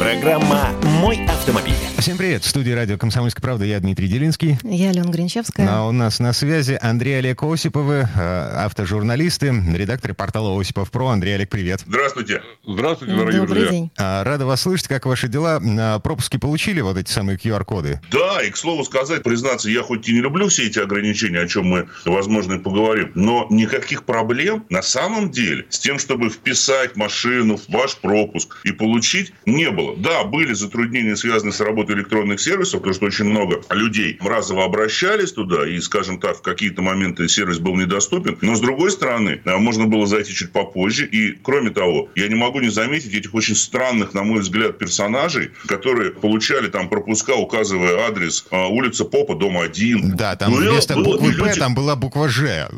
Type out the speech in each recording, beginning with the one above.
Программа «Мой автомобиль». Всем привет. В студии радио «Комсомольская правда» я Дмитрий Делинский. Я Алена Гринчевская. А у нас на связи Андрей Олег Осиповы, э, автожурналисты, редакторы портала Осипов Про. Андрей Олег, привет. Здравствуйте. Здравствуйте, дорогие Добрый друзья. день. А, Рада вас слышать. Как ваши дела? А, Пропуски получили, вот эти самые QR-коды? Да, и к слову сказать, признаться, я хоть и не люблю все эти ограничения, о чем мы, возможно, и поговорим, но никаких проблем на самом деле с тем, чтобы вписать машину в ваш пропуск и получить, не было. Да, были затруднения, связанные с работой электронных сервисов, потому что очень много людей разово обращались туда, и, скажем так, в какие-то моменты сервис был недоступен. Но, с другой стороны, а, можно было зайти чуть попозже. И, кроме того, я не могу не заметить этих очень странных, на мой взгляд, персонажей, которые получали там пропуска, указывая адрес а, улица Попа, дом 1. Да, там Ну, я- вместо было- буквы «П» люди- там была буква «Ж». Да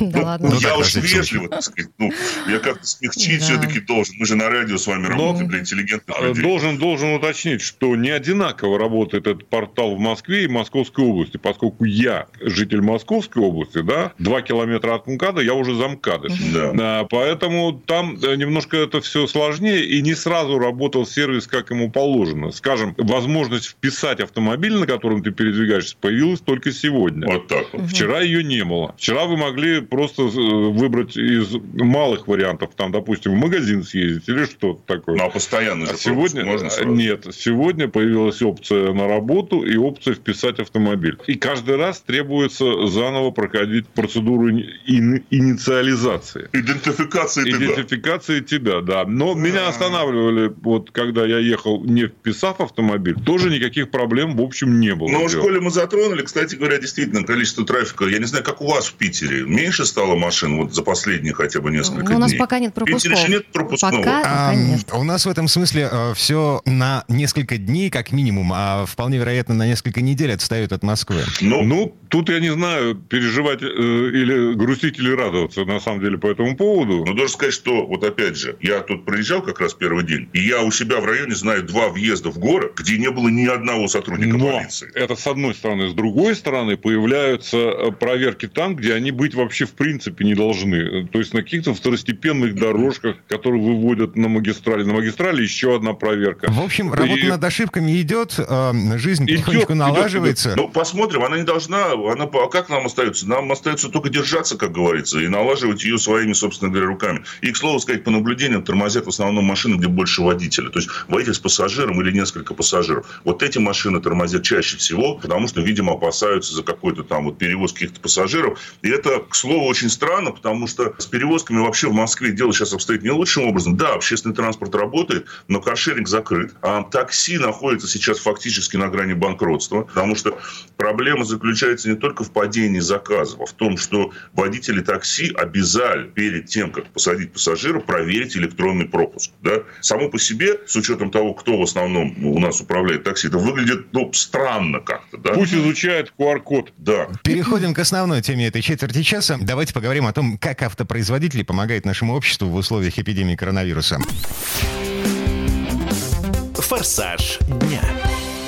Ну, ладно. Ну, я так, уж вежливо, так сказать. Ну, я как-то смягчить все-таки должен. Мы же на радио с вами работаем для интеллигентных Э, людей. Должен, должен уточнить, что не одинаково работает этот портал в Москве и Московской области, поскольку я житель Московской области, да, два километра от МКАДа, я уже за МКАДом. Да. Да, поэтому там э, немножко это все сложнее, и не сразу работал сервис, как ему положено. Скажем, возможность вписать автомобиль, на котором ты передвигаешься, появилась только сегодня. Вот так вот. Вчера ее не было. Вчера вы могли просто э, выбрать из малых вариантов, там, допустим, в магазин съездить или что-то такое. Ну, а постоянно же А сегодня пропуск можно сразу? нет, сегодня появилась опция на работу и опция вписать автомобиль. И каждый раз требуется заново проходить процедуру ини- инициализации. Идентификация тебя. Идентификации тебя, да. Но меня останавливали, вот когда я ехал, не вписав автомобиль, тоже никаких проблем, в общем, не было. Ну, в школе мы затронули, кстати говоря, действительно, количество трафика. Я не знаю, как у вас в Питере. Меньше стало машин вот за последние хотя бы несколько Ну, у нас дней? пока нет В Питере пропусков. еще нет пропускного. Пока, пока Ам, нет. у нас в этом смысле все на несколько дней, как минимум, а вполне вероятно на несколько недель отстают от Москвы. Ну, Ну, тут я не знаю, переживать э, или грустить, или радоваться, на самом деле, по этому поводу. Но должен сказать, что вот опять же, я тут проезжал как раз первый день, и я у себя в районе знаю два въезда в город, где не было ни одного сотрудника Но полиции. это с одной стороны. С другой стороны, появляются э, проверки там, где они быть вообще в принципе не должны. То есть на каких-то второстепенных дорожках, которые выводят на магистрали. На магистрали еще одна проверка. В общем, работа И- над ошибками идет, э, жизнь Идет, потихонечку идет, налаживается. Ну, посмотрим, она не должна, она, а как нам остается? Нам остается только держаться, как говорится, и налаживать ее своими, собственно говоря, руками. И, к слову сказать, по наблюдениям, тормозят в основном машины, где больше водителя. То есть, водитель с пассажиром или несколько пассажиров. Вот эти машины тормозят чаще всего, потому что, видимо, опасаются за какой-то там вот перевоз каких-то пассажиров. И это, к слову, очень странно, потому что с перевозками вообще в Москве дело сейчас обстоит не лучшим образом. Да, общественный транспорт работает, но каршеринг закрыт. А такси находится сейчас фактически на грани банкротства, потому что проблема заключается не только в падении заказов, а в том, что водители такси обязали перед тем, как посадить пассажира, проверить электронный пропуск. Да? Само по себе, с учетом того, кто в основном у нас управляет такси, это выглядит ну, странно как-то. Да? Пусть изучает QR-код. Да. Переходим к основной теме этой четверти часа. Давайте поговорим о том, как автопроизводители помогают нашему обществу в условиях эпидемии коронавируса. «Форсаж дня».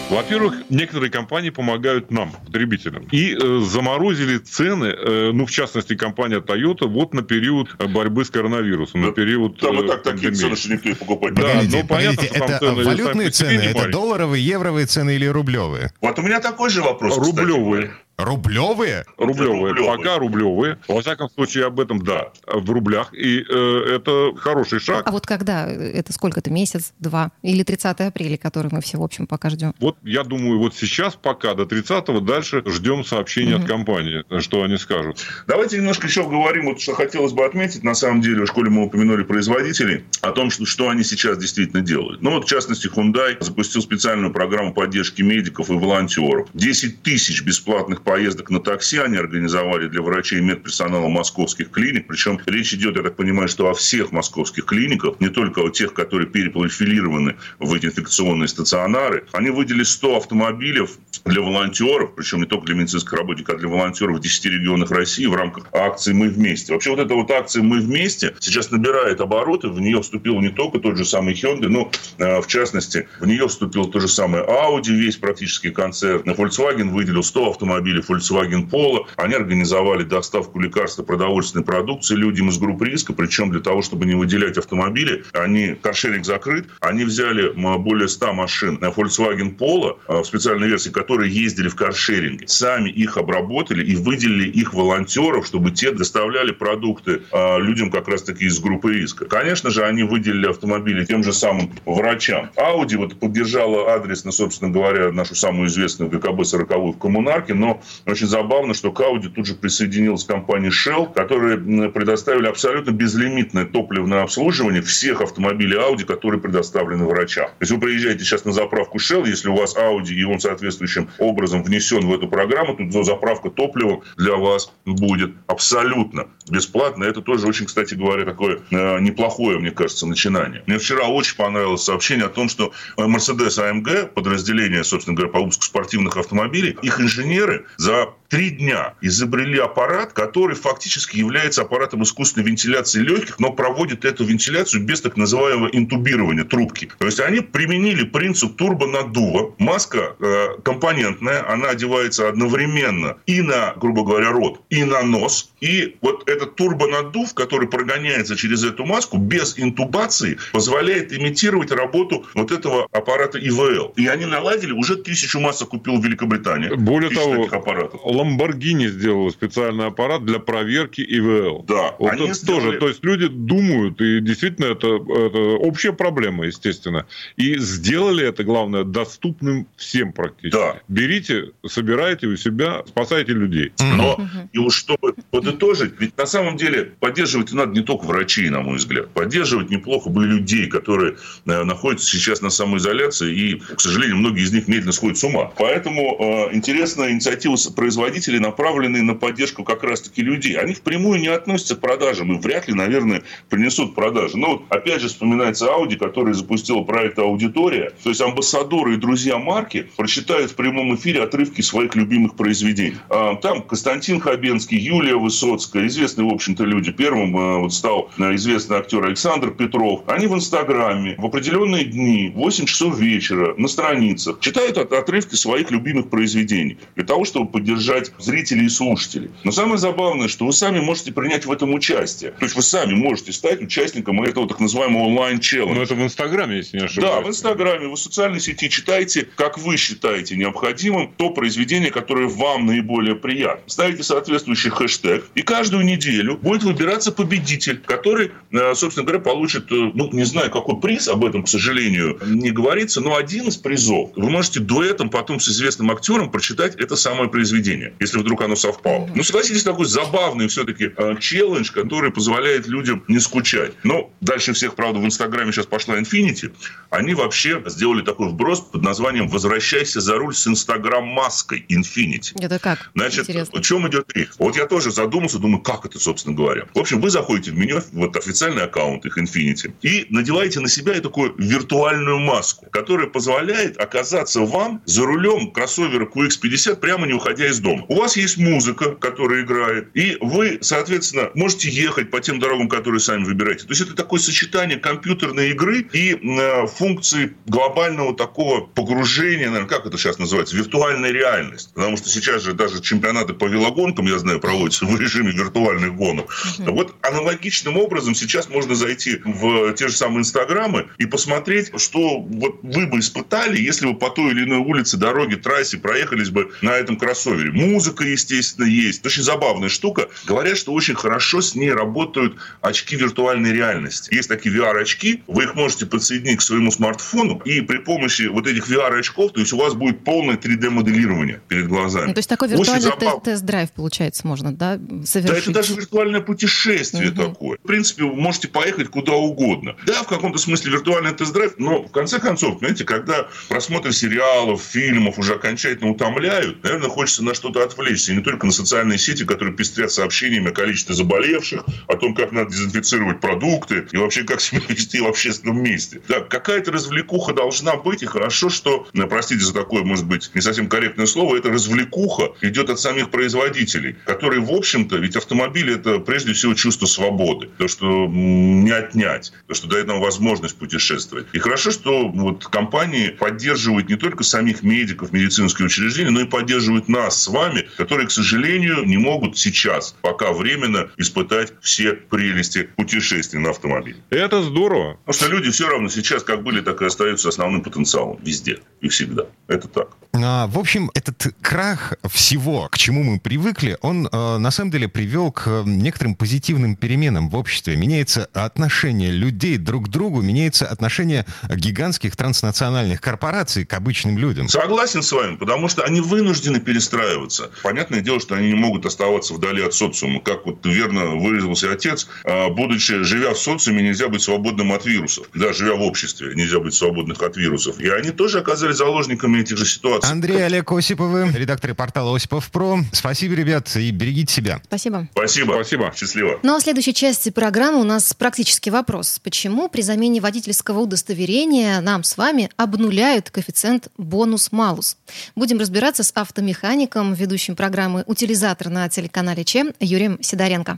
Во-первых, некоторые компании помогают нам, потребителям. И э, заморозили цены, э, ну, в частности, компания Toyota, вот на период э, борьбы с коронавирусом, на Да, период Там и э, так такие пандемии. цены, что никто не Да, будет. Погодите, ну, понятно, погодите, что там это цены валютные цены, это маленькие. долларовые, евровые цены или рублевые? Вот у меня такой же вопрос. кстати Рублевые. говоря. Рублевые? Рублевые. Рублевые. Пока рублевые. Во всяком случае, об этом, да, в рублях. И э, это хороший шаг. А вот когда? Это сколько это? Месяц, два? Или 30 апреля, который мы все, в общем, пока ждем? Вот я думаю, вот сейчас пока до 30-го дальше ждем сообщений от компании, что они скажут. Давайте немножко еще поговорим, вот что хотелось бы отметить, на самом деле, в школе мы упомянули производителей, о том, что, что они сейчас действительно делают. Ну, вот, в частности, Hyundai запустил специальную программу поддержки медиков и волонтеров. 10 тысяч бесплатных поездок на такси они организовали для врачей и медперсонала московских клиник. Причем речь идет, я так понимаю, что о всех московских клиниках, не только о тех, которые перепрофилированы в эти инфекционные стационары. Они выделили 100 автомобилей для волонтеров, причем не только для медицинских работников, а для волонтеров в 10 регионах России в рамках акции «Мы вместе». Вообще вот эта вот акция «Мы вместе» сейчас набирает обороты. В нее вступил не только тот же самый Hyundai, но э, в частности в нее вступил то же самое Audi, весь практически концерн. Volkswagen выделил 100 автомобилей автомобилей Volkswagen Polo. Они организовали доставку лекарств и продовольственной продукции людям из групп риска. Причем для того, чтобы не выделять автомобили, они, каршеринг закрыт, они взяли более 100 машин на Volkswagen Polo в специальной версии, которые ездили в каршеринге. Сами их обработали и выделили их волонтеров, чтобы те доставляли продукты людям как раз-таки из группы риска. Конечно же, они выделили автомобили тем же самым врачам. Audi вот поддержала адресно, собственно говоря, нашу самую известную ГКБ-40 в коммунарке, но очень забавно, что к Audi тут же присоединилась компания Shell, которые предоставили абсолютно безлимитное топливное обслуживание всех автомобилей Audi, которые предоставлены врачам. То есть вы приезжаете сейчас на заправку Shell, если у вас Audi и он соответствующим образом внесен в эту программу, тут заправка топлива для вас будет абсолютно бесплатно. Это тоже очень, кстати говоря, такое э, неплохое, мне кажется, начинание. Мне вчера очень понравилось сообщение о том, что Mercedes AMG, подразделение, собственно говоря, по выпуску спортивных автомобилей, их инженеры за три дня изобрели аппарат, который фактически является аппаратом искусственной вентиляции легких, но проводит эту вентиляцию без так называемого интубирования трубки. То есть они применили принцип турбонаддува. Маска э, компонентная, она одевается одновременно и на, грубо говоря, рот, и на нос. И вот этот турбонаддув, который прогоняется через эту маску, без интубации, позволяет имитировать работу вот этого аппарата ИВЛ. И они наладили, уже тысячу масок купил Великобритания. Более того, аппаратов. Lamborghini сделала специальный аппарат для проверки ИВЛ. Да, вот они это сделали... тоже. То есть люди думают, и действительно это, это общая проблема, естественно. И сделали это, главное, доступным всем практически. Да. Берите, собирайте у себя, спасайте людей. Но, и уж чтобы подытожить, ведь на самом деле поддерживать надо не только врачей, на мой взгляд. Поддерживать неплохо бы людей, которые э, находятся сейчас на самоизоляции, и, к сожалению, многие из них медленно сходят с ума. Поэтому э, интересная инициатива производителей производители, направленные на поддержку как раз-таки людей. Они впрямую не относятся к продажам и вряд ли, наверное, принесут продажи. Но вот, опять же вспоминается Audi, который запустил проект «Аудитория». То есть амбассадоры и друзья марки прочитают в прямом эфире отрывки своих любимых произведений. А, там Константин Хабенский, Юлия Высоцкая, известные, в общем-то, люди. Первым а, вот стал а, известный актер Александр Петров. Они в Инстаграме в определенные дни, 8 часов вечера, на страницах, читают отрывки своих любимых произведений для того, чтобы поддержать держать зрителей и слушателей. Но самое забавное, что вы сами можете принять в этом участие. То есть вы сами можете стать участником этого так называемого онлайн-челленджа. Но это в Инстаграме, если не ошибаюсь. Да, в Инстаграме, вы в социальной сети читаете, как вы считаете необходимым, то произведение, которое вам наиболее приятно. Ставите соответствующий хэштег, и каждую неделю будет выбираться победитель, который, э, собственно говоря, получит, э, ну, не знаю, какой приз, об этом, к сожалению, не говорится, но один из призов. Вы можете дуэтом потом с известным актером прочитать это самое произведение настроение, если вдруг оно совпало. Ну, согласитесь, такой забавный все-таки э, челлендж, который позволяет людям не скучать. Но дальше всех, правда, в Инстаграме сейчас пошла Infinity. Они вообще сделали такой вброс под названием «Возвращайся за руль с Инстаграм-маской Infinity». Это как? Значит, Интересно. о чем идет речь? Вот я тоже задумался, думаю, как это, собственно говоря. В общем, вы заходите в меню, вот официальный аккаунт их Infinity, и надеваете на себя такую виртуальную маску, которая позволяет оказаться вам за рулем кроссовера QX50, прямо не уходя из дома дома. У вас есть музыка, которая играет, и вы, соответственно, можете ехать по тем дорогам, которые сами выбираете. То есть это такое сочетание компьютерной игры и э, функции глобального такого погружения, наверное, как это сейчас называется, виртуальная реальность. Потому что сейчас же даже чемпионаты по велогонкам, я знаю, проводятся в режиме виртуальных гонок. Вот аналогичным образом сейчас можно зайти в те же самые инстаграмы и посмотреть, что вот вы бы испытали, если бы по той или иной улице, дороге, трассе проехались бы на этом кроссовере Музыка, естественно, есть. Очень забавная штука. Говорят, что очень хорошо с ней работают очки виртуальной реальности. Есть такие VR-очки, вы их можете подсоединить к своему смартфону, и при помощи вот этих VR-очков, то есть у вас будет полное 3D-моделирование перед глазами. Ну, то есть такой виртуальный тест-драйв, получается, можно, да, совершить? Да, это даже виртуальное путешествие угу. такое. В принципе, вы можете поехать куда угодно. Да, в каком-то смысле виртуальный тест-драйв, но в конце концов, знаете, когда просмотр сериалов, фильмов уже окончательно утомляют, наверное, хочется на что-то что-то отвлечься. Не только на социальные сети, которые пестрят сообщениями о количестве заболевших, о том, как надо дезинфицировать продукты и вообще как себя вести в общественном месте. Да, какая-то развлекуха должна быть, и хорошо, что, ну, простите за такое, может быть, не совсем корректное слово, эта развлекуха идет от самих производителей, которые, в общем-то, ведь автомобиль это прежде всего чувство свободы, то, что не отнять, то, что дает нам возможность путешествовать. И хорошо, что вот компании поддерживают не только самих медиков, медицинские учреждения, но и поддерживают нас с вами, правами, которые, к сожалению, не могут сейчас пока временно испытать все прелести путешествий на автомобиле. Это здорово. Потому что люди все равно сейчас как были, так и остаются основным потенциалом везде и всегда. Это так. А, в общем, этот крах всего, к чему мы привыкли, он э, на самом деле привел к некоторым позитивным переменам в обществе. Меняется отношение людей друг к другу, меняется отношение гигантских транснациональных корпораций к обычным людям. Согласен с вами, потому что они вынуждены перестраиваться. Понятное дело, что они не могут оставаться вдали от социума. Как вот верно выразился отец, а, будучи, живя в социуме, нельзя быть свободным от вирусов. Да, живя в обществе, нельзя быть свободных от вирусов. И они тоже оказались заложниками этих же ситуаций. Андрей Олег Осиповы, редакторы портала Осипов Про. Спасибо, ребят, и берегите себя. Спасибо. Спасибо. Спасибо. Счастливо. Ну а в следующей части программы у нас практический вопрос. Почему при замене водительского удостоверения нам с вами обнуляют коэффициент бонус-малус? Будем разбираться с автомехаником, ведущим программы «Утилизатор» на телеканале ЧЕМ Юрием Сидоренко.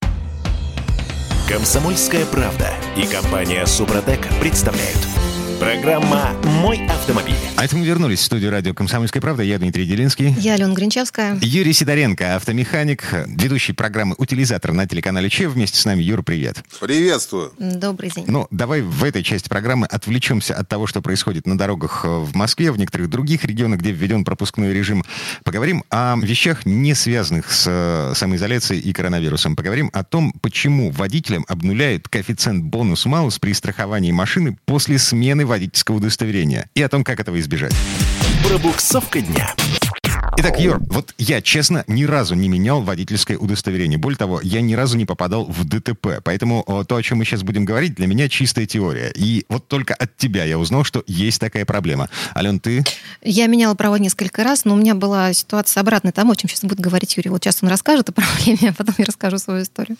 Комсомольская правда и компания Супротек представляют. Программа «Мой автомобиль». А это мы вернулись в студию радио «Комсомольская правда». Я Дмитрий Делинский. Я Алена Гринчевская. Юрий Сидоренко, автомеханик, ведущий программы «Утилизатор» на телеканале ЧЕ. Вместе с нами. Юр, привет. Приветствую. Добрый день. Ну, давай в этой части программы отвлечемся от того, что происходит на дорогах э, в Москве, в некоторых других регионах, где введен пропускной режим. Поговорим о вещах, не связанных с э, самоизоляцией и коронавирусом. Поговорим о том, почему водителям обнуляют коэффициент бонус-малус при страховании машины после смены водительского удостоверения. И о том, как этого избежать. Пробуксовка дня. Итак, Юр, вот я, честно, ни разу не менял водительское удостоверение. Более того, я ни разу не попадал в ДТП. Поэтому о, то, о чем мы сейчас будем говорить, для меня чистая теория. И вот только от тебя я узнал, что есть такая проблема. Ален, ты? Я меняла права несколько раз, но у меня была ситуация обратная тому, о чем сейчас будет говорить Юрий. Вот сейчас он расскажет о проблеме, а потом я расскажу свою историю.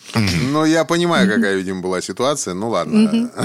Ну, я понимаю, какая, видимо, была ситуация. Ну, ладно.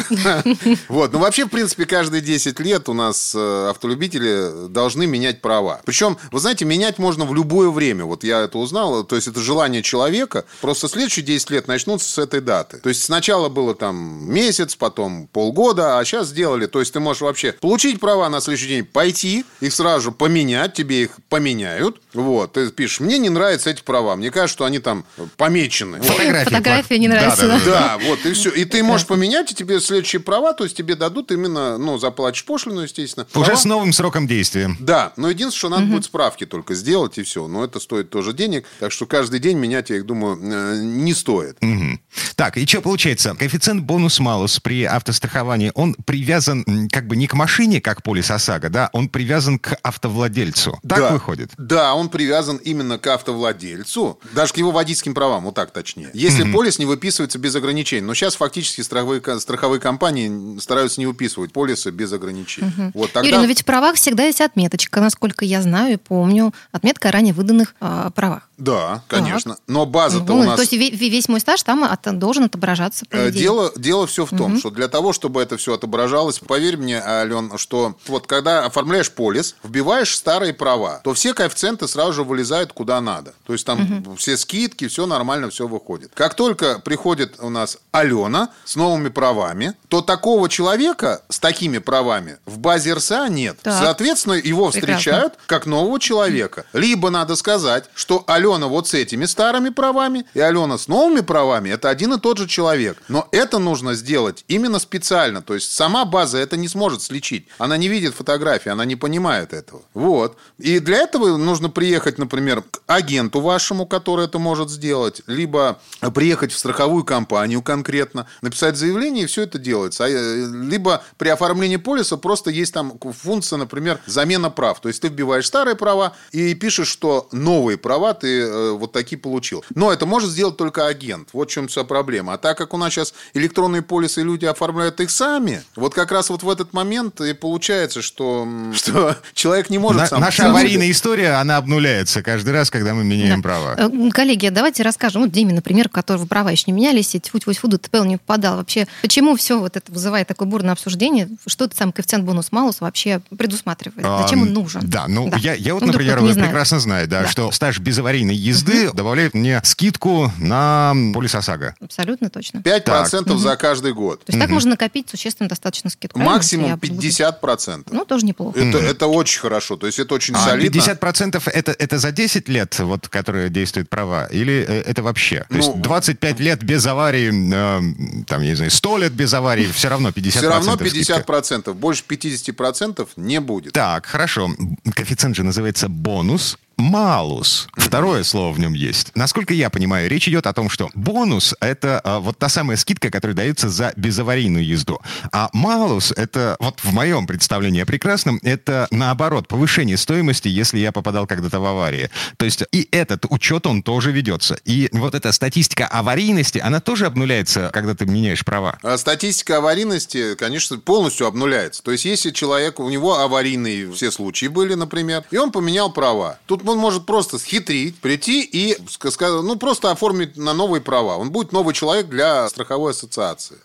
Вот. Ну, вообще, в принципе, каждые 10 лет у нас э, автолюбители должны менять права. Причем, вы знаете, менять можно в любое время. Вот я это узнал. То есть, это желание человека. Просто следующие 10 лет начнутся с этой даты. То есть, сначала было там месяц, потом полгода, а сейчас сделали. То есть, ты можешь вообще получить права на следующий день, пойти, их сразу же поменять, тебе их поменяют. Вот. Ты пишешь, мне не нравятся эти права. Мне кажется, что они там помечены. Фотографии. Фотография не нравится, Да, да, да. Да, вот и все. И ты можешь поменять, и тебе следующие права, то есть тебе дадут именно, ну, заплатишь пошлину, естественно. Уже Права- с новым сроком действия. Да, но единственное, что надо будет справки только сделать, и все. Но это стоит тоже денег, так что каждый день менять, я их думаю, э, не стоит. Мгм. Так, и что получается? Коэффициент бонус-малус при автостраховании, он привязан как бы не к машине, как полис ОСАГО, да, он привязан к автовладельцу. Так Да. выходит? Да, он привязан именно к автовладельцу, даже к его водительским правам, вот так точнее. Если полис не выписывается без ограничений. Но сейчас фактически страховые, страховые компании стараются не выписывать полисы без ограничений. Вот тогда... Юрий, но ведь в правах всегда есть отметочка, насколько я знаю и помню. Отметка о ранее выданных а, правах. Да, конечно. Но база-то Ну, у нас... То есть ве- ве- весь мой стаж там от- должен отображаться. по Э, идее. Дело, дело все в том, что для того, чтобы это все отображалось, поверь мне, Ален, что вот когда оформляешь полис, вбиваешь старые права, то все коэффициенты сразу же вылезают куда надо. То есть там все скидки, все нормально, все выходит. Как только приходит у нас Алена с новыми правами, то такого человека с такими правами в базе РСА нет. Так. Соответственно, его Прекрасно. встречают как нового человека. Либо надо сказать, что Алена вот с этими старыми правами и Алена с новыми правами это один и тот же человек. Но это нужно сделать именно специально. То есть сама база это не сможет сличить. Она не видит фотографии, она не понимает этого. Вот. И для этого нужно приехать, например, к агенту вашему, который это может сделать, либо приехать в страховую компанию конкретно, написать заявление, и все это делается. А, э, Либо при оформлении полиса просто есть там функция, например, замена прав. То есть ты вбиваешь старые права и пишешь, что новые права ты э, вот такие получил. Но это может сделать только агент. Вот в чем вся проблема. А так как у нас сейчас электронные полисы, и люди оформляют их сами, вот как раз вот в этот момент и получается, что, что человек не может На- сам... наша аварийная история, она обнуляется каждый раз, когда мы меняем права. Э, Коллеги, давайте расскажем. Вот Диме, например, у которого права еще не менялись, и тьфу тьфу тьфу ДТП не попадал. Вообще, почему все вот это вызывает такое бурное обсуждение? Что это сам коэффициент бонус-малус вообще предусматривает? Зачем он нужен? Да, ну Я, я вот, Ну, например, знают. прекрасно знают, да, Да. что стаж безаварийной езды добавляет мне скидку на полис ОСАГО. Абсолютно точно. 5% за каждый год. То есть так можно накопить существенно достаточно скидку. Максимум я буду- 50%. Ну, тоже неплохо. Это, это очень хорошо. То есть это очень А солидно. 50% это, это за 10 лет, вот, которые действуют права, или э, это вообще? То Ну, есть 25 лет без аварии, э, там, я не знаю, 100 лет без аварии, все равно 50% Все равно скидка. 50%. Больше 50% не будет. Так, хорошо. Коэффициент же называется бонус. bônus Малус. Второе слово в нем есть. Насколько я понимаю, речь идет о том, что бонус — это а, вот та самая скидка, которая дается за безаварийную езду. А малус — это, вот в моем представлении о прекрасном, это наоборот, повышение стоимости, если я попадал когда-то в аварии. То есть и этот учет, он тоже ведется. И вот эта статистика аварийности, она тоже обнуляется, когда ты меняешь права. А Статистика аварийности, конечно, полностью обнуляется. То есть, если человек, у него аварийные все случаи были, например, и он поменял права. Тут он может просто схитрить, прийти и, ну, просто оформить на новые права. Он будет новый человек для страховой ассоциации.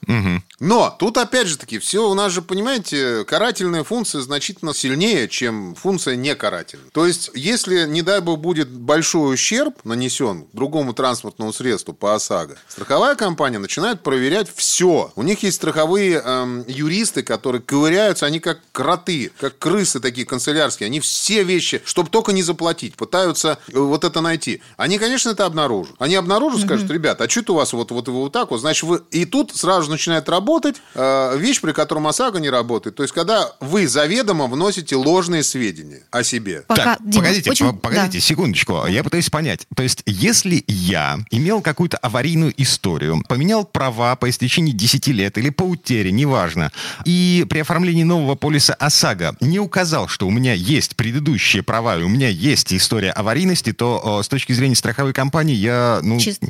Но тут, опять же таки, все у нас же, понимаете, карательная функция значительно сильнее, чем функция некарательная. То есть, если, не дай бог, будет большой ущерб нанесен другому транспортному средству по ОСАГО, страховая компания начинает проверять все. У них есть страховые эм, юристы, которые ковыряются, они как кроты, как крысы такие канцелярские. Они все вещи, чтобы только не заплатить, пытаются э, вот это найти. Они, конечно, это обнаружат. Они обнаружат, скажут, ребята, а что это у вас вот, вот, вот так вот? Значит, вы... И тут сразу же начинает работать э, вещь, при котором ОСАГО не работает. То есть, когда вы заведомо вносите ложные сведения о себе. Пока, так, Дима, погодите, очень- по- погодите, да. секундочку. Я пытаюсь понять. То есть, если я имел какую-то аварийную историю, поменял права по истечении 10 лет или по утере, неважно, и при оформлении нового полиса ОСАГО не указал, что у меня есть предыдущие права и у меня есть история аварийности, то э, с точки зрения страховой компании я, ну, Чист.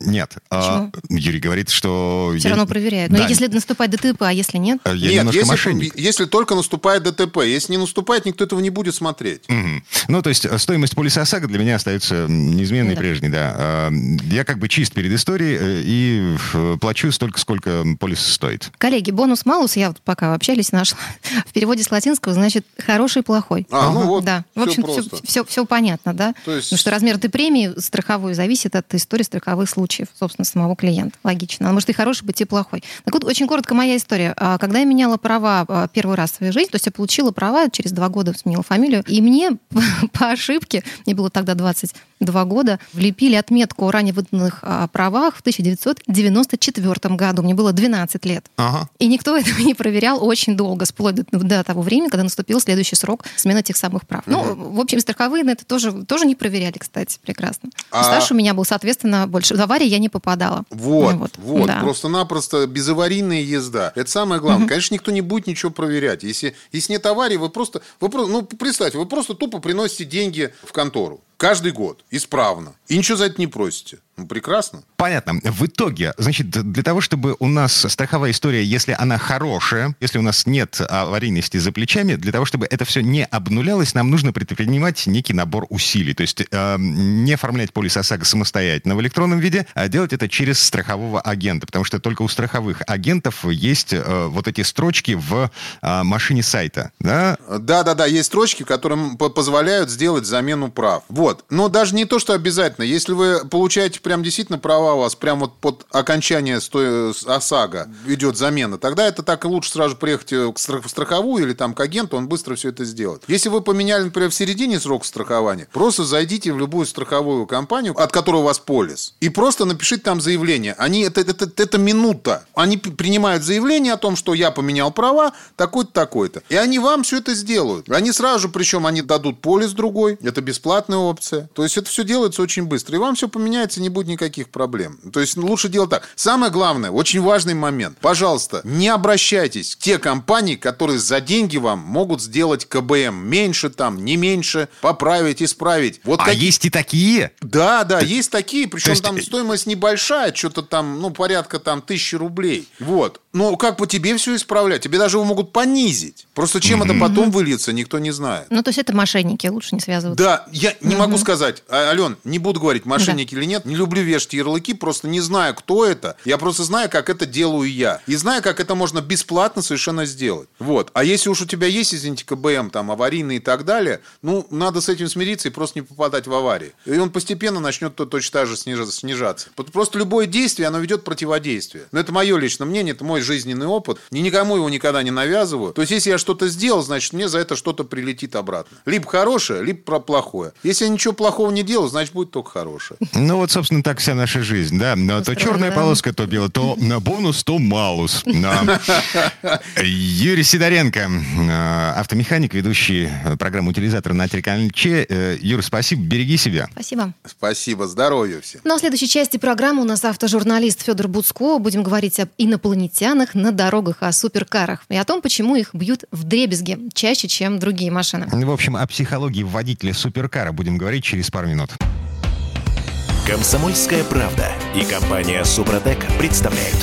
нет. А, Юрий говорит, что... Все я- равно проверяют. Но Да, если наступает ДТП, а если нет? э, я Нет, немножко если, мошенник. если только наступает ДТП. Если не наступает, никто этого не будет смотреть. Мгм. Ну, то есть э, стоимость полиса ОСАГО для меня остается неизменной и Да. прежней, да. А, Я как бы чист перед историей э, и плачу столько, сколько полис стоит. Коллеги, бонус-малус, я вот пока общались, нашла. В переводе с латинского значит хороший, плохой. А, ну вот, да. В общем, просто. все, все, понятно, да? То есть- Потому что размер этой премии страховой зависит от истории страховых случаев, собственно, самого клиента. Логично. Она может и хороший быть, и плохой. Так вот, очень коротко моя история. А, Когда я меняла права а, первый раз в своей жизни, то есть я получила права, через два года сменила фамилию, и мне по ошибке, мне было тогда 22 года, влепили отметку о ранее выданных а, правах в 1994 году. Мне было 12 лет. Ага. И никто этого не проверял очень долго, вплоть до, до того времени, когда наступил следующий срок смены тех самых прав. Ну, в общем, страховые на это тоже, тоже не проверяли, кстати, прекрасно. А- Стаж у меня был, соответственно, больше. В аварии я не попадала. Вот, Ну вот, да. просто-напросто безаварийная езда. Это самое главное. Конечно, никто не будет ничего проверять. Если, если нет аварии, вы просто, вы просто, ну, представьте, вы просто тупо приносите деньги в контору. Каждый год, исправно. И ничего за это не просите. Ну, прекрасно. Понятно. В итоге, значит, для того, чтобы у нас страховая история, если она хорошая, если у нас нет аварийности за плечами, для того, чтобы это все не обнулялось, нам нужно предпринимать некий набор усилий. То есть э, не оформлять полис ОСАГО самостоятельно в электронном виде, а делать это через страхового агента. Потому что только у страховых агентов есть э, вот эти строчки в э, машине сайта. Да? Да-да-да, есть строчки, которые позволяют сделать замену прав. Вот. Но даже не то, что обязательно. Если вы получаете прям действительно права у вас, прям вот под окончание ОСАГО идет замена, тогда это так и лучше сразу приехать э, в страховую или там к агенту, он быстро все это сделает. Если вы поменяли, например, в середине срока страхования, просто зайдите в любую страховую компанию, от которой у вас полис, и просто напишите там заявление. Они, это, это, это минута. Они принимают заявление о том, что я поменял права, такой-то, такой-то. И они вам все это сделают. Они сразу причем они дадут полис другой, это бесплатная опция. То есть это все делается очень быстро. И вам все поменяется, не будет никаких проблем. То есть ну, лучше делать так. Самое главное, очень важный момент. Пожалуйста, не обращайтесь к те компании, которые за деньги вам могут сделать КБМ. Меньше там, не меньше, поправить, исправить. Вот А какие- есть и такие. да, да, есть такие, причем есть- там стоимость небольшая, что-то там, ну, порядка там тысячи рублей. Вот. Но как по тебе все исправлять? Тебе даже его могут понизить. Просто чем это потом выльется, никто не знает. Ну, то есть это мошенники, лучше не связываться. Да, я не могу сказать, а, Ален, не буду говорить, мошенники или нет. Любой люблю вешать ярлыки, просто не знаю, кто это. Я просто знаю, как это делаю я. И знаю, как это можно бесплатно совершенно сделать. Вот. А если уж у тебя есть, извините, КБМ, там, аварийный и так далее, ну, надо с этим смириться и просто не попадать в аварии. И он постепенно начнет то, точно так же снижаться. Просто любое действие, оно ведет противодействие. Но это мое личное мнение, это мой жизненный опыт. Ни никому его никогда не навязываю. То есть, если я что-то сделал, значит, мне за это что-то прилетит обратно. Либо хорошее, либо плохое. Если я ничего плохого не делал, значит, будет только хорошее. Ну, вот, собственно, так вся наша жизнь, да. Но то черная полоска, то белая, то на бонус, то малус. Юрий Сидоренко, э, автомеханик, ведущий программы «Утилизатор» на телеканале Че. Э, Юр, спасибо, береги себя. Спасибо. Спасибо, здоровья всем. Ну, а в следующей части программы у нас автожурналист Федор Буцко. Будем говорить об инопланетянах на дорогах, о суперкарах и о том, почему их бьют в дребезги чаще, чем другие машины. В общем, о психологии водителя суперкара будем говорить через пару минут. Комсомольская правда и компания Супротек представляют.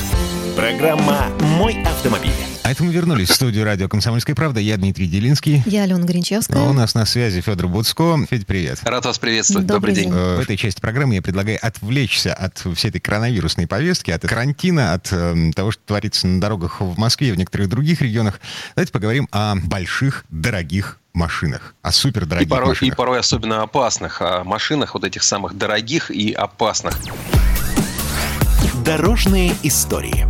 Программа «Мой автомобиль». А это мы вернулись в студию радио «Комсомольская правда». Я Дмитрий Делинский. Я Алена Гринчевская. У нас на связи Федор Буцко. Федь, привет. Рад вас приветствовать. Добрый, Добрый день. день. В этой части программы я предлагаю отвлечься от всей этой коронавирусной повестки, от карантина, от э, того, что творится на дорогах в Москве и в некоторых других регионах. Давайте поговорим о больших, дорогих машинах, о супердорогих и порой, машинах. И порой особенно опасных о машинах, вот этих самых дорогих и опасных. Дорожные истории.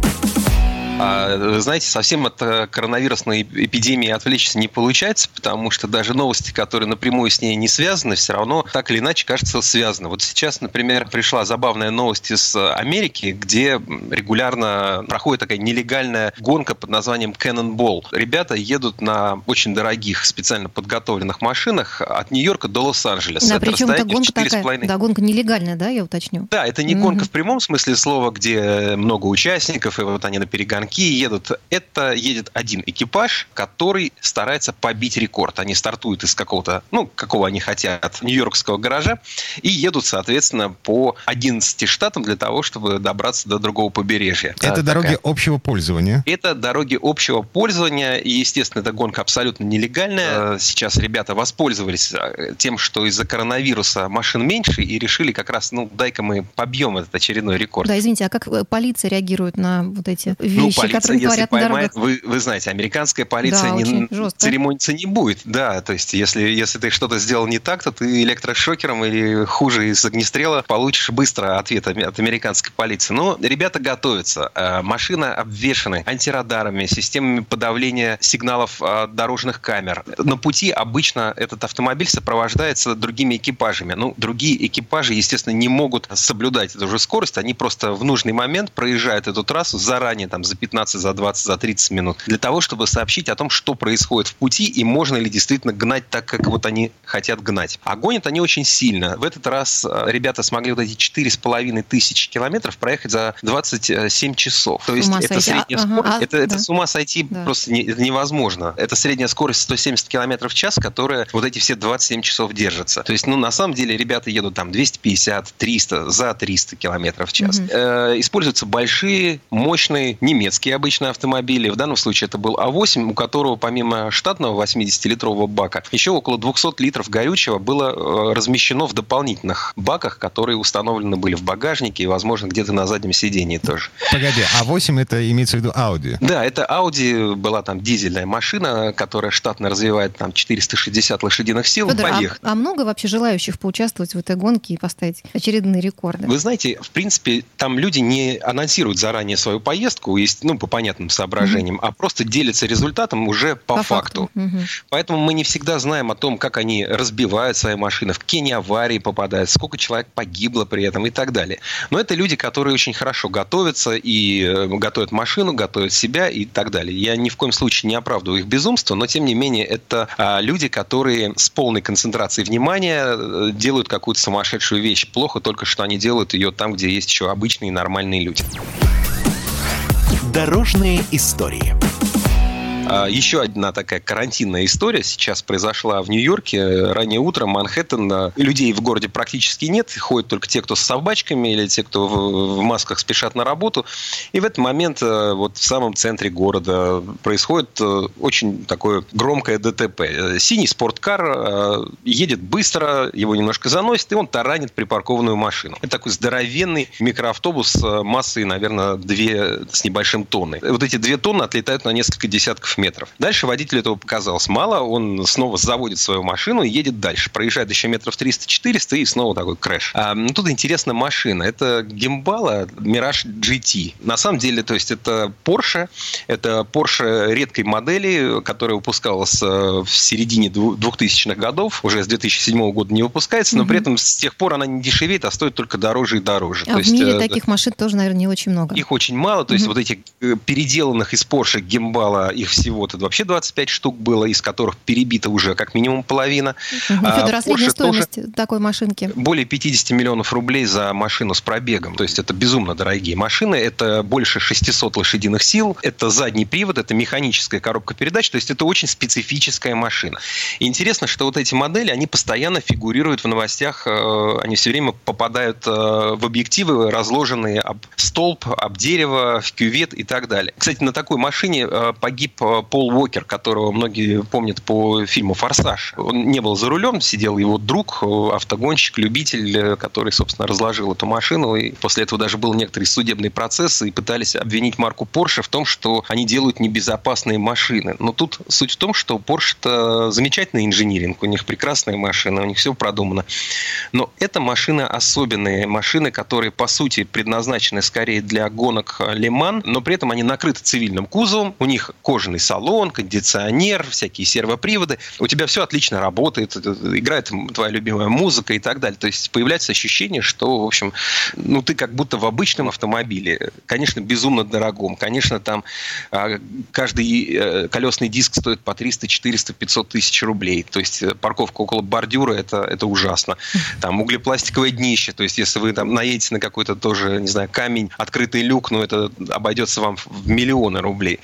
А, вы знаете, совсем от э, коронавирусной эпидемии отвлечься не получается, потому что даже новости, которые напрямую с ней не связаны, все равно так или иначе кажется связаны. Вот сейчас, например, пришла забавная новость из Америки, где регулярно проходит такая нелегальная гонка под названием Cannonball. Ребята едут на очень дорогих, специально подготовленных машинах от Нью-Йорка до Лос-Анджелеса. Да, это причем это гонка такая, да, гонка нелегальная, да, я уточню? Да, это не гонка mm-hmm. в прямом смысле слова, где много участников, и вот они на перегонке какие едут? Это едет один экипаж, который старается побить рекорд. Они стартуют из какого-то, ну, какого они хотят, нью-йоркского гаража, и едут, соответственно, по 11 штатам для того, чтобы добраться до другого побережья. Это да, дороги такая. общего пользования? Это дороги общего пользования, и, естественно, эта гонка абсолютно нелегальная. Сейчас ребята воспользовались э, тем, что из-за коронавируса машин меньше, и решили как раз, ну, дай-ка мы побьем этот очередной рекорд. Да, извините, а как э, полиция реагирует на вот эти вещи? Ну, полиция, которые если поймает, вы, вы знаете, американская полиция да, не, церемониться не будет. Да, то есть если, если ты что-то сделал не так, то ты электрошокером или хуже из огнестрела получишь быстро ответ от американской полиции. Но ребята готовятся. Э, машины обвешаны антирадарами, системами подавления сигналов э, дорожных камер. На пути обычно этот автомобиль сопровождается другими экипажами. Ну, другие экипажи, естественно, не могут соблюдать эту же скорость. Они просто в нужный момент проезжают эту трассу заранее, там, за 15, за 20, за 30 минут, для того, чтобы сообщить о том, что происходит в пути и можно ли действительно гнать так, как вот они хотят гнать. А гонят они очень сильно. В этот раз э, ребята смогли вот эти 4,5 тысячи километров проехать за 27 часов. То есть это средняя а, скорость, ага, это, да. это с ума сойти да. просто не, это невозможно. Это средняя скорость 170 километров в час, которая вот эти все 27 часов держится. То есть, ну, на самом деле, ребята едут там 250, 300, за 300 километров в час. Угу. Э, используются большие, мощные немецкие немецкие обычные автомобили. В данном случае это был А8, у которого помимо штатного 80-литрового бака еще около 200 литров горючего было э, размещено в дополнительных баках, которые установлены были в багажнике и, возможно, где-то на заднем сидении тоже. Погоди, А8 это имеется в виду Audi? Да, это Audi была там дизельная машина, которая штатно развивает там 460 лошадиных сил. Федор, а, а много вообще желающих поучаствовать в этой гонке и поставить очередные рекорды? Вы знаете, в принципе, там люди не анонсируют заранее свою поездку. Есть ну, по понятным соображениям, mm-hmm. а просто делятся результатом уже по, по факту. факту. Mm-hmm. Поэтому мы не всегда знаем о том, как они разбивают свои машины, в какие аварии попадают, сколько человек погибло при этом и так далее. Но это люди, которые очень хорошо готовятся и э, готовят машину, готовят себя и так далее. Я ни в коем случае не оправдываю их безумство, но тем не менее это а, люди, которые с полной концентрацией внимания э, делают какую-то сумасшедшую вещь. Плохо только, что они делают ее там, где есть еще обычные нормальные люди. Дорожные истории. А, еще одна такая карантинная история сейчас произошла в Нью-Йорке. Ранее утром Манхэттен. Людей в городе практически нет. Ходят только те, кто с собачками или те, кто в масках спешат на работу. И в этот момент э, вот в самом центре города происходит очень такое громкое ДТП. Синий спорткар едет быстро, его немножко заносит, и он таранит припаркованную машину. Это такой здоровенный микроавтобус массой, наверное, две с небольшим тонной. Вот эти две тонны отлетают на несколько десятков метров. Дальше водителю этого показалось мало, он снова заводит свою машину и едет дальше. Проезжает еще метров 300-400 и снова такой крэш. А, ну, тут интересна машина. Это гимбала Mirage GT. На самом деле, то есть это Porsche, это Porsche редкой модели, которая выпускалась э, в середине 2000-х годов, уже с 2007 года не выпускается, но mm-hmm. при этом с тех пор она не дешевеет, а стоит только дороже и дороже. А то в есть, мире э, таких машин тоже, наверное, не очень много. Их очень мало, то есть вот этих э, переделанных из Porsche гимбала, их всего-то вообще 25 штук было, из которых перебита уже как минимум половина. А, Федор, а средняя стоимость такой машинки? Более 50 миллионов рублей за машину с пробегом. То есть это безумно дорогие машины, это больше 600 лошадиных сил, это задний привод, это механическая коробка передач, то есть это очень специфическая машина. И интересно, что вот эти модели, они постоянно фигурируют в новостях, э, они все время попадают э, в объективы, разложенные об столб, об дерево, в кювет и так далее. Кстати, на такой машине э, погиб Пол Уокер, которого многие помнят по фильму «Форсаж». Он не был за рулем, сидел его друг, автогонщик, любитель, который, собственно, разложил эту машину. И после этого даже был некоторый судебный процесс, и пытались обвинить марку Porsche в том, что они делают небезопасные машины. Но тут суть в том, что Porsche это замечательный инжиниринг, у них прекрасная машина, у них все продумано. Но это машины особенные, машины, которые, по сути, предназначены скорее для гонок Лиман, но при этом они накрыты цивильным кузовом, у них кожаный салон, кондиционер, всякие сервоприводы. У тебя все отлично работает, играет твоя любимая музыка и так далее. То есть появляется ощущение, что, в общем, ну ты как будто в обычном автомобиле. Конечно, безумно дорогом. Конечно, там а, каждый э, колесный диск стоит по 300, 400, 500 тысяч рублей. То есть э, парковка около бордюра это, это ужасно. Там углепластиковое днище. То есть если вы там наедете на какой-то тоже, не знаю, камень, открытый люк, ну это обойдется вам в миллионы рублей.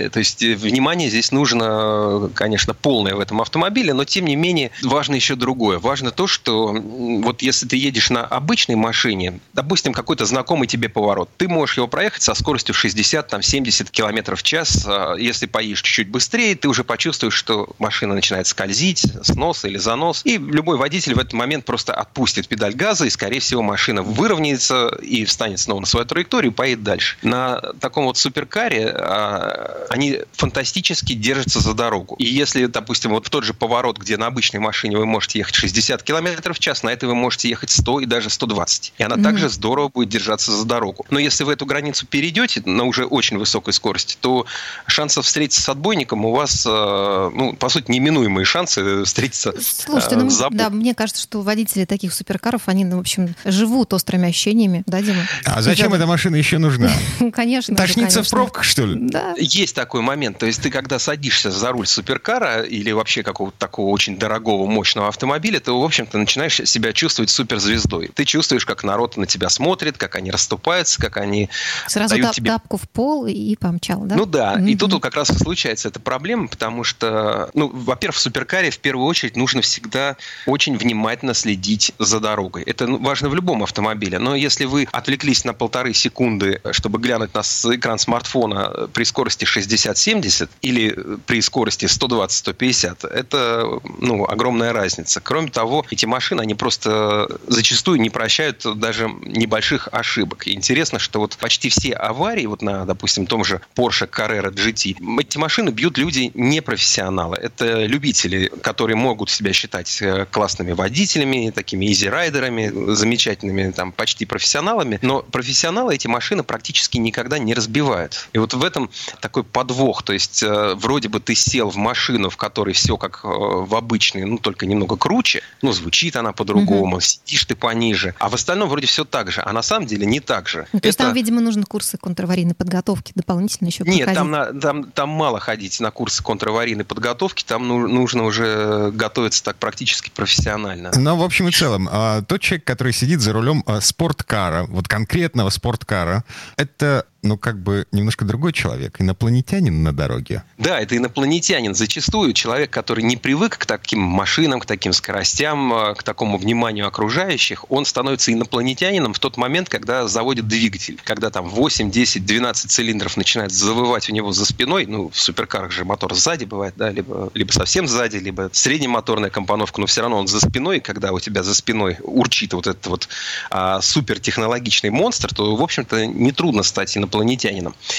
Э, то есть внимание здесь нужно, конечно, полное в этом автомобиле, но тем не менее важно еще другое. Важно то, что вот если ты едешь на обычной машине, допустим, какой-то знакомый тебе поворот, ты можешь его проехать со скоростью 60-70 км в час. А если поедешь чуть-чуть быстрее, ты уже почувствуешь, что машина начинает скользить, снос или занос. И любой водитель в этот момент просто отпустит педаль газа, и, скорее всего, машина выровняется и встанет снова на свою траекторию и поедет дальше. На таком вот суперкаре а, они фантастически держатся за дорогу. И если, допустим, вот в тот же поворот, где на обычной машине вы можете ехать 60 км в час, на это вы можете ехать 100 и даже 120. И она mm-hmm. также здорово будет держаться за дорогу. Но если вы эту границу перейдете на уже очень высокой скорости, то шансов встретиться с отбойником у вас, э, ну, по сути, неминуемые шансы встретиться Слушайте, ну, с да, мне кажется, что водители таких суперкаров, они, ну, в общем, живут острыми ощущениями, да, Дима? А зачем эта машина еще нужна? Конечно. Тошниться в пробках, что ли? Да. Есть такой момент. То есть ты, когда садишься за руль суперкара или вообще какого-то такого очень дорогого, мощного автомобиля, ты, в общем-то, начинаешь себя чувствовать суперзвездой. Ты чувствуешь, как народ на тебя смотрит, как они расступаются, как они Сразу дают тап- тебе... тапку в пол и помчал, да? Ну да, mm-hmm. и тут как раз и случается эта проблема, потому что, ну, во-первых, в суперкаре в первую очередь нужно всегда очень внимательно следить за дорогой. Это ну, важно в любом автомобиле, но если вы отвлеклись на полторы секунды, чтобы глянуть на экран смартфона при скорости 60-70 или при скорости 120-150, это, ну, огромная разница. Кроме того, эти машины, они просто зачастую не прощают даже небольших ошибок. И интересно, что вот почти все аварии, вот на, допустим, том же Porsche Carrera GT, эти машины бьют люди непрофессионалы. Это любители, которые могут себя считать э, классными водителями, такими easy rider ами, замечательными, там, почти профессионалами. Но профессионалы эти машины практически никогда не разбивают. И вот в этом такой подвох. То есть э, вроде бы ты сел в машину, в которой все как э, в обычной, ну, только немного круче, ну, звучит она по-другому, mm-hmm. сидишь ты пониже, а в остальном вроде все так же, а на самом деле не так же. Ну, то есть там, видимо, нужны курсы контраварийной подготовки дополнительно еще Нет, там, на, там, там мало ходить на курсы контраварийной подготовки, там ну, нужно уже готовиться так практически профессионально. Но в общем и целом, а, тот человек, который сидит за рулем а, спорткара, вот конкретного спорткара, это ну, как бы немножко другой человек, инопланетянин на дороге. Да, это инопланетянин. Зачастую человек, который не привык к таким машинам, к таким скоростям, э, к такому вниманию окружающих, он становится инопланетянином в тот момент, когда заводит двигатель. Когда там 8, 10, 12 цилиндров начинает завывать у него за спиной, ну, в суперкарах же мотор сзади бывает, да, либо, либо совсем сзади, либо среднемоторная компоновка, но все равно он за спиной, когда у тебя за спиной урчит вот этот вот а, супертехнологичный монстр, то, в общем-то, нетрудно стать.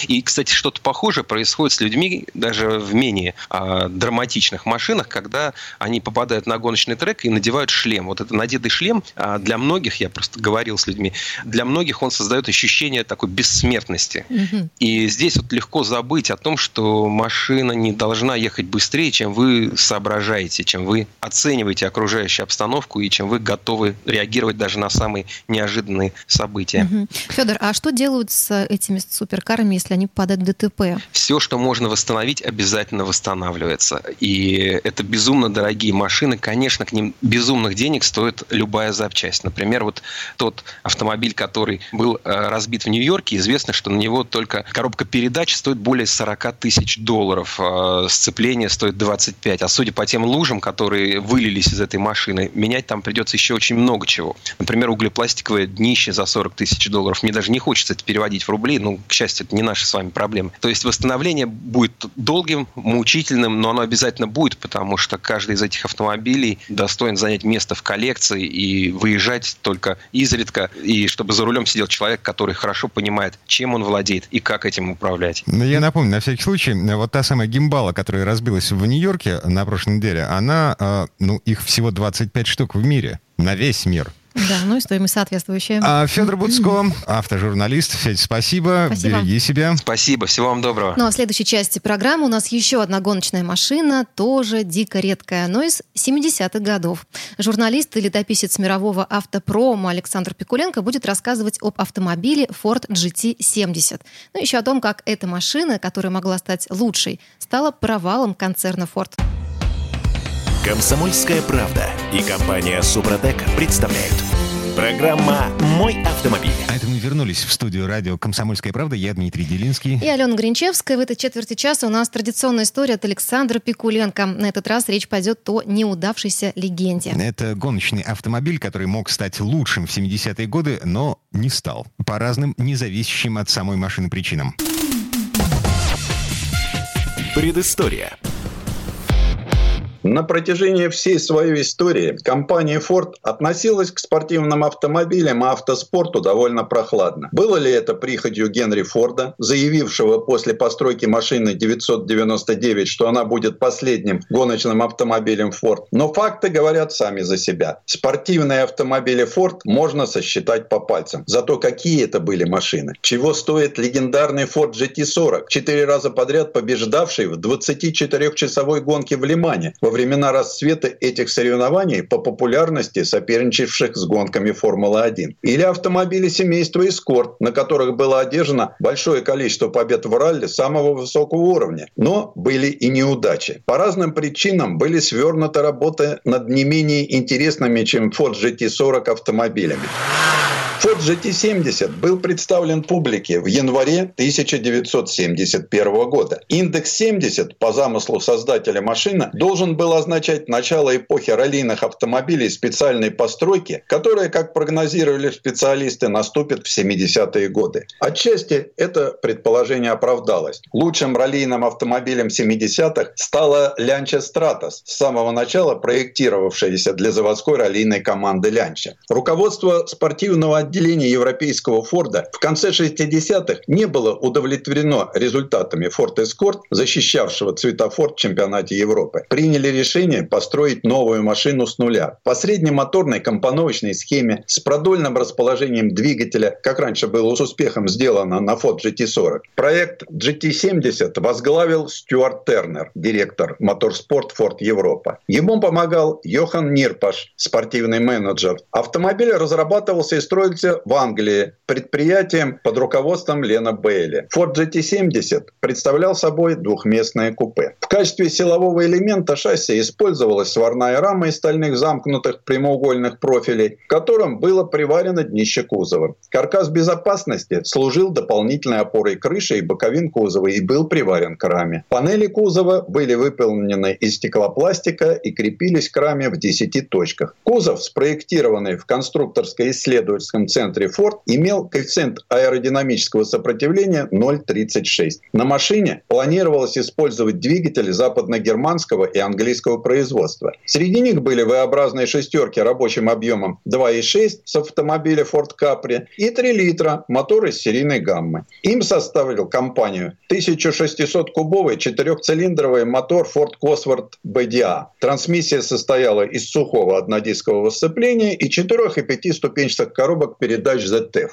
И, кстати, что-то похожее происходит с людьми даже в менее а, драматичных машинах, когда они попадают на гоночный трек и надевают шлем. Вот это надетый шлем а, для многих, я просто говорил с людьми, для многих он создает ощущение такой бессмертности. Угу. И здесь вот легко забыть о том, что машина не должна ехать быстрее, чем вы соображаете, чем вы оцениваете окружающую обстановку и чем вы готовы реагировать даже на самые неожиданные события. Угу. Федор, а что делают с этими суперкарами, если они попадают в ДТП? Все, что можно восстановить, обязательно восстанавливается. И это безумно дорогие машины. Конечно, к ним безумных денег стоит любая запчасть. Например, вот тот автомобиль, который был э, разбит в Нью-Йорке, известно, что на него только коробка передач стоит более 40 тысяч долларов. А сцепление стоит 25. А судя по тем лужам, которые вылились из этой машины, менять там придется еще очень много чего. Например, углепластиковое днище за 40 тысяч долларов. Мне даже не хочется это переводить в рубли. Ну, к счастью, это не наши с вами проблемы. То есть восстановление будет долгим, мучительным, но оно обязательно будет, потому что каждый из этих автомобилей достоин занять место в коллекции и выезжать только изредка, и чтобы за рулем сидел человек, который хорошо понимает, чем он владеет и как этим управлять. Ну, я напомню, на всякий случай, вот та самая гимбала, которая разбилась в Нью-Йорке на прошлой неделе, она, э, ну, их всего 25 штук в мире, на весь мир. Да, ну и стоимость соответствующая. А, Федор Буцко, автожурналист. Федь, спасибо. спасибо. Береги себя. Спасибо. Всего вам доброго. Ну а в следующей части программы у нас еще одна гоночная машина, тоже дико редкая, но из 70-х годов. Журналист и летописец мирового автопрома Александр Пикуленко будет рассказывать об автомобиле Ford GT70. Ну еще о том, как эта машина, которая могла стать лучшей, стала провалом концерна Ford. Комсомольская правда и компания Супротек представляют. Программа «Мой автомобиль». А это мы вернулись в студию радио «Комсомольская правда». Я Дмитрий Делинский. И Алена Гринчевская. В этой четверти часа у нас традиционная история от Александра Пикуленко. На этот раз речь пойдет о неудавшейся легенде. Это гоночный автомобиль, который мог стать лучшим в 70-е годы, но не стал. По разным, независящим от самой машины причинам. Предыстория. На протяжении всей своей истории компания Ford относилась к спортивным автомобилям и автоспорту довольно прохладно. Было ли это приходью Генри Форда, заявившего после постройки машины 999, что она будет последним гоночным автомобилем Ford? Но факты говорят сами за себя. Спортивные автомобили Ford можно сосчитать по пальцам. Зато какие это были машины? Чего стоит легендарный Ford GT40, четыре раза подряд побеждавший в 24-часовой гонке в Лимане во времена расцвета этих соревнований по популярности соперничавших с гонками Формулы-1. Или автомобили семейства Эскорт, на которых было одержано большое количество побед в ралли самого высокого уровня. Но были и неудачи. По разным причинам были свернуты работы над не менее интересными, чем Ford GT40 автомобилями. Ford GT70 был представлен публике в январе 1971 года. Индекс 70 по замыслу создателя машины должен был означать начало эпохи раллийных автомобилей специальной постройки, которая, как прогнозировали специалисты, наступит в 70-е годы. Отчасти это предположение оправдалось. Лучшим раллийным автомобилем 70-х стала Лянча Стратос, с самого начала проектировавшаяся для заводской раллийной команды Лянча. Руководство спортивного отделение европейского Форда в конце 60-х не было удовлетворено результатами Ford Escort, защищавшего цветофор в чемпионате Европы. Приняли решение построить новую машину с нуля. По среднемоторной компоновочной схеме с продольным расположением двигателя, как раньше было с успехом сделано на Ford GT40. Проект GT70 возглавил Стюарт Тернер, директор Моторспорт Ford Европа. Ему помогал Йохан Нирпаш, спортивный менеджер. Автомобиль разрабатывался и строился в Англии предприятием под руководством Лена Бейли. Ford GT70 представлял собой двухместное купе. В качестве силового элемента шасси шасси использовалась сварная рама из стальных замкнутых прямоугольных профилей, к которым было приварено днище кузова. Каркас безопасности служил дополнительной опорой крыши и боковин кузова и был приварен к раме. Панели кузова были выполнены из стеклопластика и крепились к раме в 10 точках. Кузов, спроектированный в конструкторско-исследовательском центре Ford, имел коэффициент аэродинамического сопротивления 0,36. На машине планировалось использовать двигатели западно-германского и английского производства. Среди них были V-образные шестерки рабочим объемом 2,6 с автомобиля Ford Capri и 3 литра мотор из серийной гаммы. Им составил компанию 1600-кубовый четырехцилиндровый мотор Ford Cosworth BDA. Трансмиссия состояла из сухого однодискового сцепления и четырех и пятиступенчатых коробок передач ZF.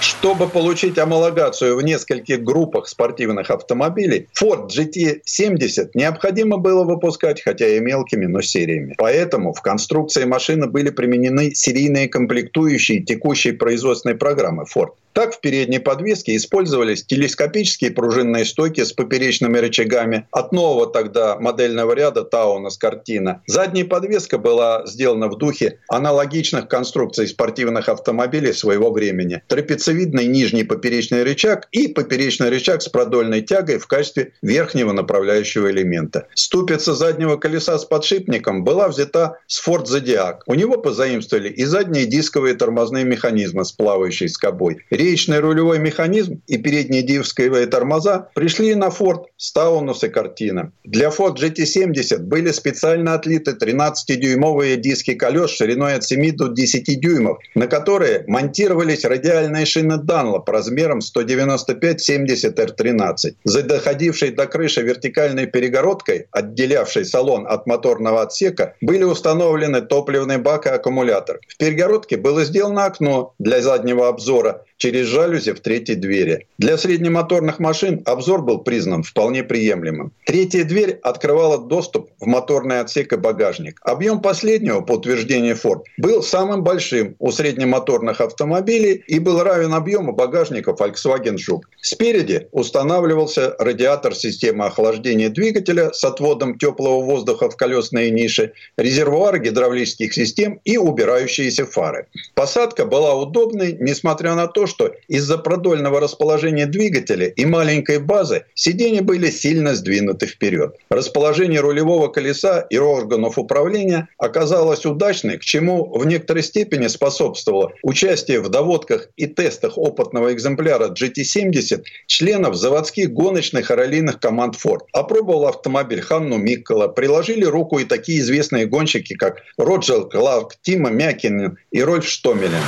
Чтобы получить амалогацию в нескольких группах спортивных автомобилей, Ford GT70 необходимо было выпускать, хотя и мелкими, но сериями. Поэтому в конструкции машины были применены серийные комплектующие текущей производственной программы Ford. Так в передней подвеске использовались телескопические пружинные стойки с поперечными рычагами от нового тогда модельного ряда Таунас Картина. Задняя подвеска была сделана в духе аналогичных конструкций спортивных автомобилей своего времени. Трапециевидный нижний поперечный рычаг и поперечный рычаг с продольной тягой в качестве верхнего направляющего элемента. Ступица заднего колеса с подшипником была взята с Ford Zodiac. У него позаимствовали и задние дисковые тормозные механизмы с плавающей скобой речный рулевой механизм и передние дисковые тормоза пришли на Ford Staunus и Картина. Для Ford GT70 были специально отлиты 13-дюймовые диски колес шириной от 7 до 10 дюймов, на которые монтировались радиальные шины Dunlop размером 195-70 R13. За доходившей до крыши вертикальной перегородкой, отделявшей салон от моторного отсека, были установлены топливный бак и аккумулятор. В перегородке было сделано окно для заднего обзора, через жалюзи в третьей двери. Для среднемоторных машин обзор был признан вполне приемлемым. Третья дверь открывала доступ в моторный отсек и багажник. Объем последнего, по утверждению Ford, был самым большим у среднемоторных автомобилей и был равен объему багажника Volkswagen Жук. Спереди устанавливался радиатор системы охлаждения двигателя с отводом теплого воздуха в колесные ниши, резервуар гидравлических систем и убирающиеся фары. Посадка была удобной, несмотря на то, что из-за продольного расположения двигателя и маленькой базы сиденья были сильно сдвинуты вперед. Расположение рулевого колеса и органов управления оказалось удачной, к чему в некоторой степени способствовало участие в доводках и тестах опытного экземпляра GT70 членов заводских гоночных и раллийных команд Ford. Опробовал автомобиль Ханну Миккола, приложили руку и такие известные гонщики, как Роджер Кларк, Тима Мякинен и Рольф Штомелин.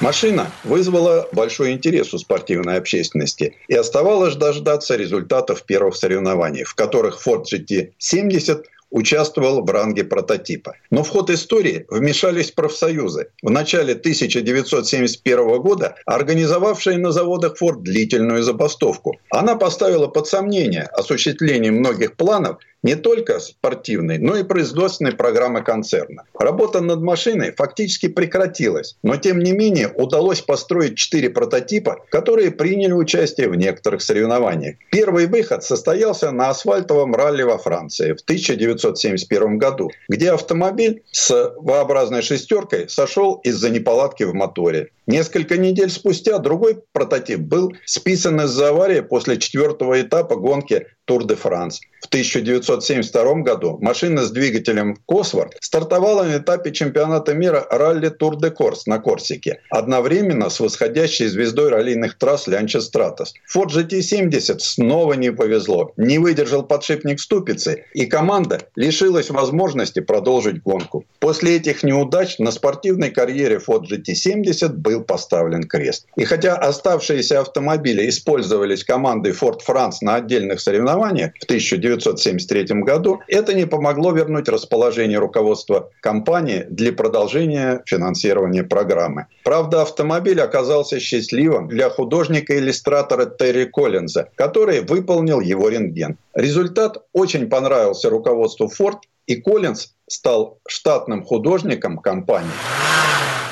Машина вызвала большой интерес у спортивной общественности и оставалось дождаться результатов первых соревнований, в которых Ford GT70 участвовал в ранге прототипа. Но в ход истории вмешались профсоюзы. В начале 1971 года организовавшие на заводах Ford длительную забастовку. Она поставила под сомнение осуществление многих планов не только спортивной, но и производственной программы концерна. Работа над машиной фактически прекратилась, но тем не менее удалось построить четыре прототипа, которые приняли участие в некоторых соревнованиях. Первый выход состоялся на асфальтовом ралли во Франции в 1971 году, где автомобиль с V-образной шестеркой сошел из-за неполадки в моторе. Несколько недель спустя другой прототип был списан из-за аварии после четвертого этапа гонки Тур де Франс. В 1972 году машина с двигателем Косворд стартовала на этапе чемпионата мира ралли Тур де Корс на Корсике, одновременно с восходящей звездой раллийных трасс Лянча Стратос. Ford GT70 снова не повезло, не выдержал подшипник ступицы, и команда лишилась возможности продолжить гонку. После этих неудач на спортивной карьере Ford GT70 был поставлен крест. И хотя оставшиеся автомобили использовались командой Ford France на отдельных соревнованиях, соревнования в 1973 году, это не помогло вернуть расположение руководства компании для продолжения финансирования программы. Правда, автомобиль оказался счастливым для художника-иллюстратора Терри Коллинза, который выполнил его рентген. Результат очень понравился руководству Ford, и Коллинз стал штатным художником компании.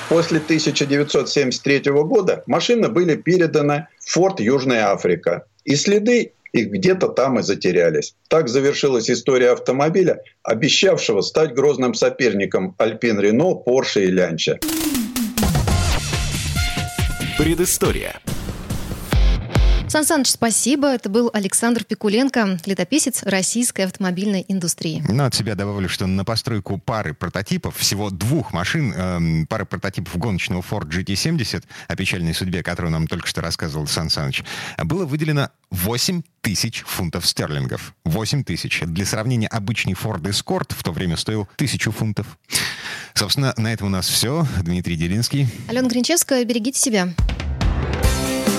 После 1973 года машины были переданы в Форт Южная Африка. И следы и где-то там и затерялись. Так завершилась история автомобиля, обещавшего стать грозным соперником Альпин Рено, Порше и Лянча. Предыстория. Сан Саныч, спасибо. Это был Александр Пикуленко, летописец российской автомобильной индустрии. Ну, от себя добавлю, что на постройку пары прототипов, всего двух машин, э, пары прототипов гоночного Ford GT70, о печальной судьбе, которую нам только что рассказывал Сан Саныч, было выделено 8 тысяч фунтов стерлингов. 8 тысяч. Для сравнения, обычный Ford Escort в то время стоил тысячу фунтов. Собственно, на этом у нас все. Дмитрий Делинский. Алена Гринчевская, берегите себя.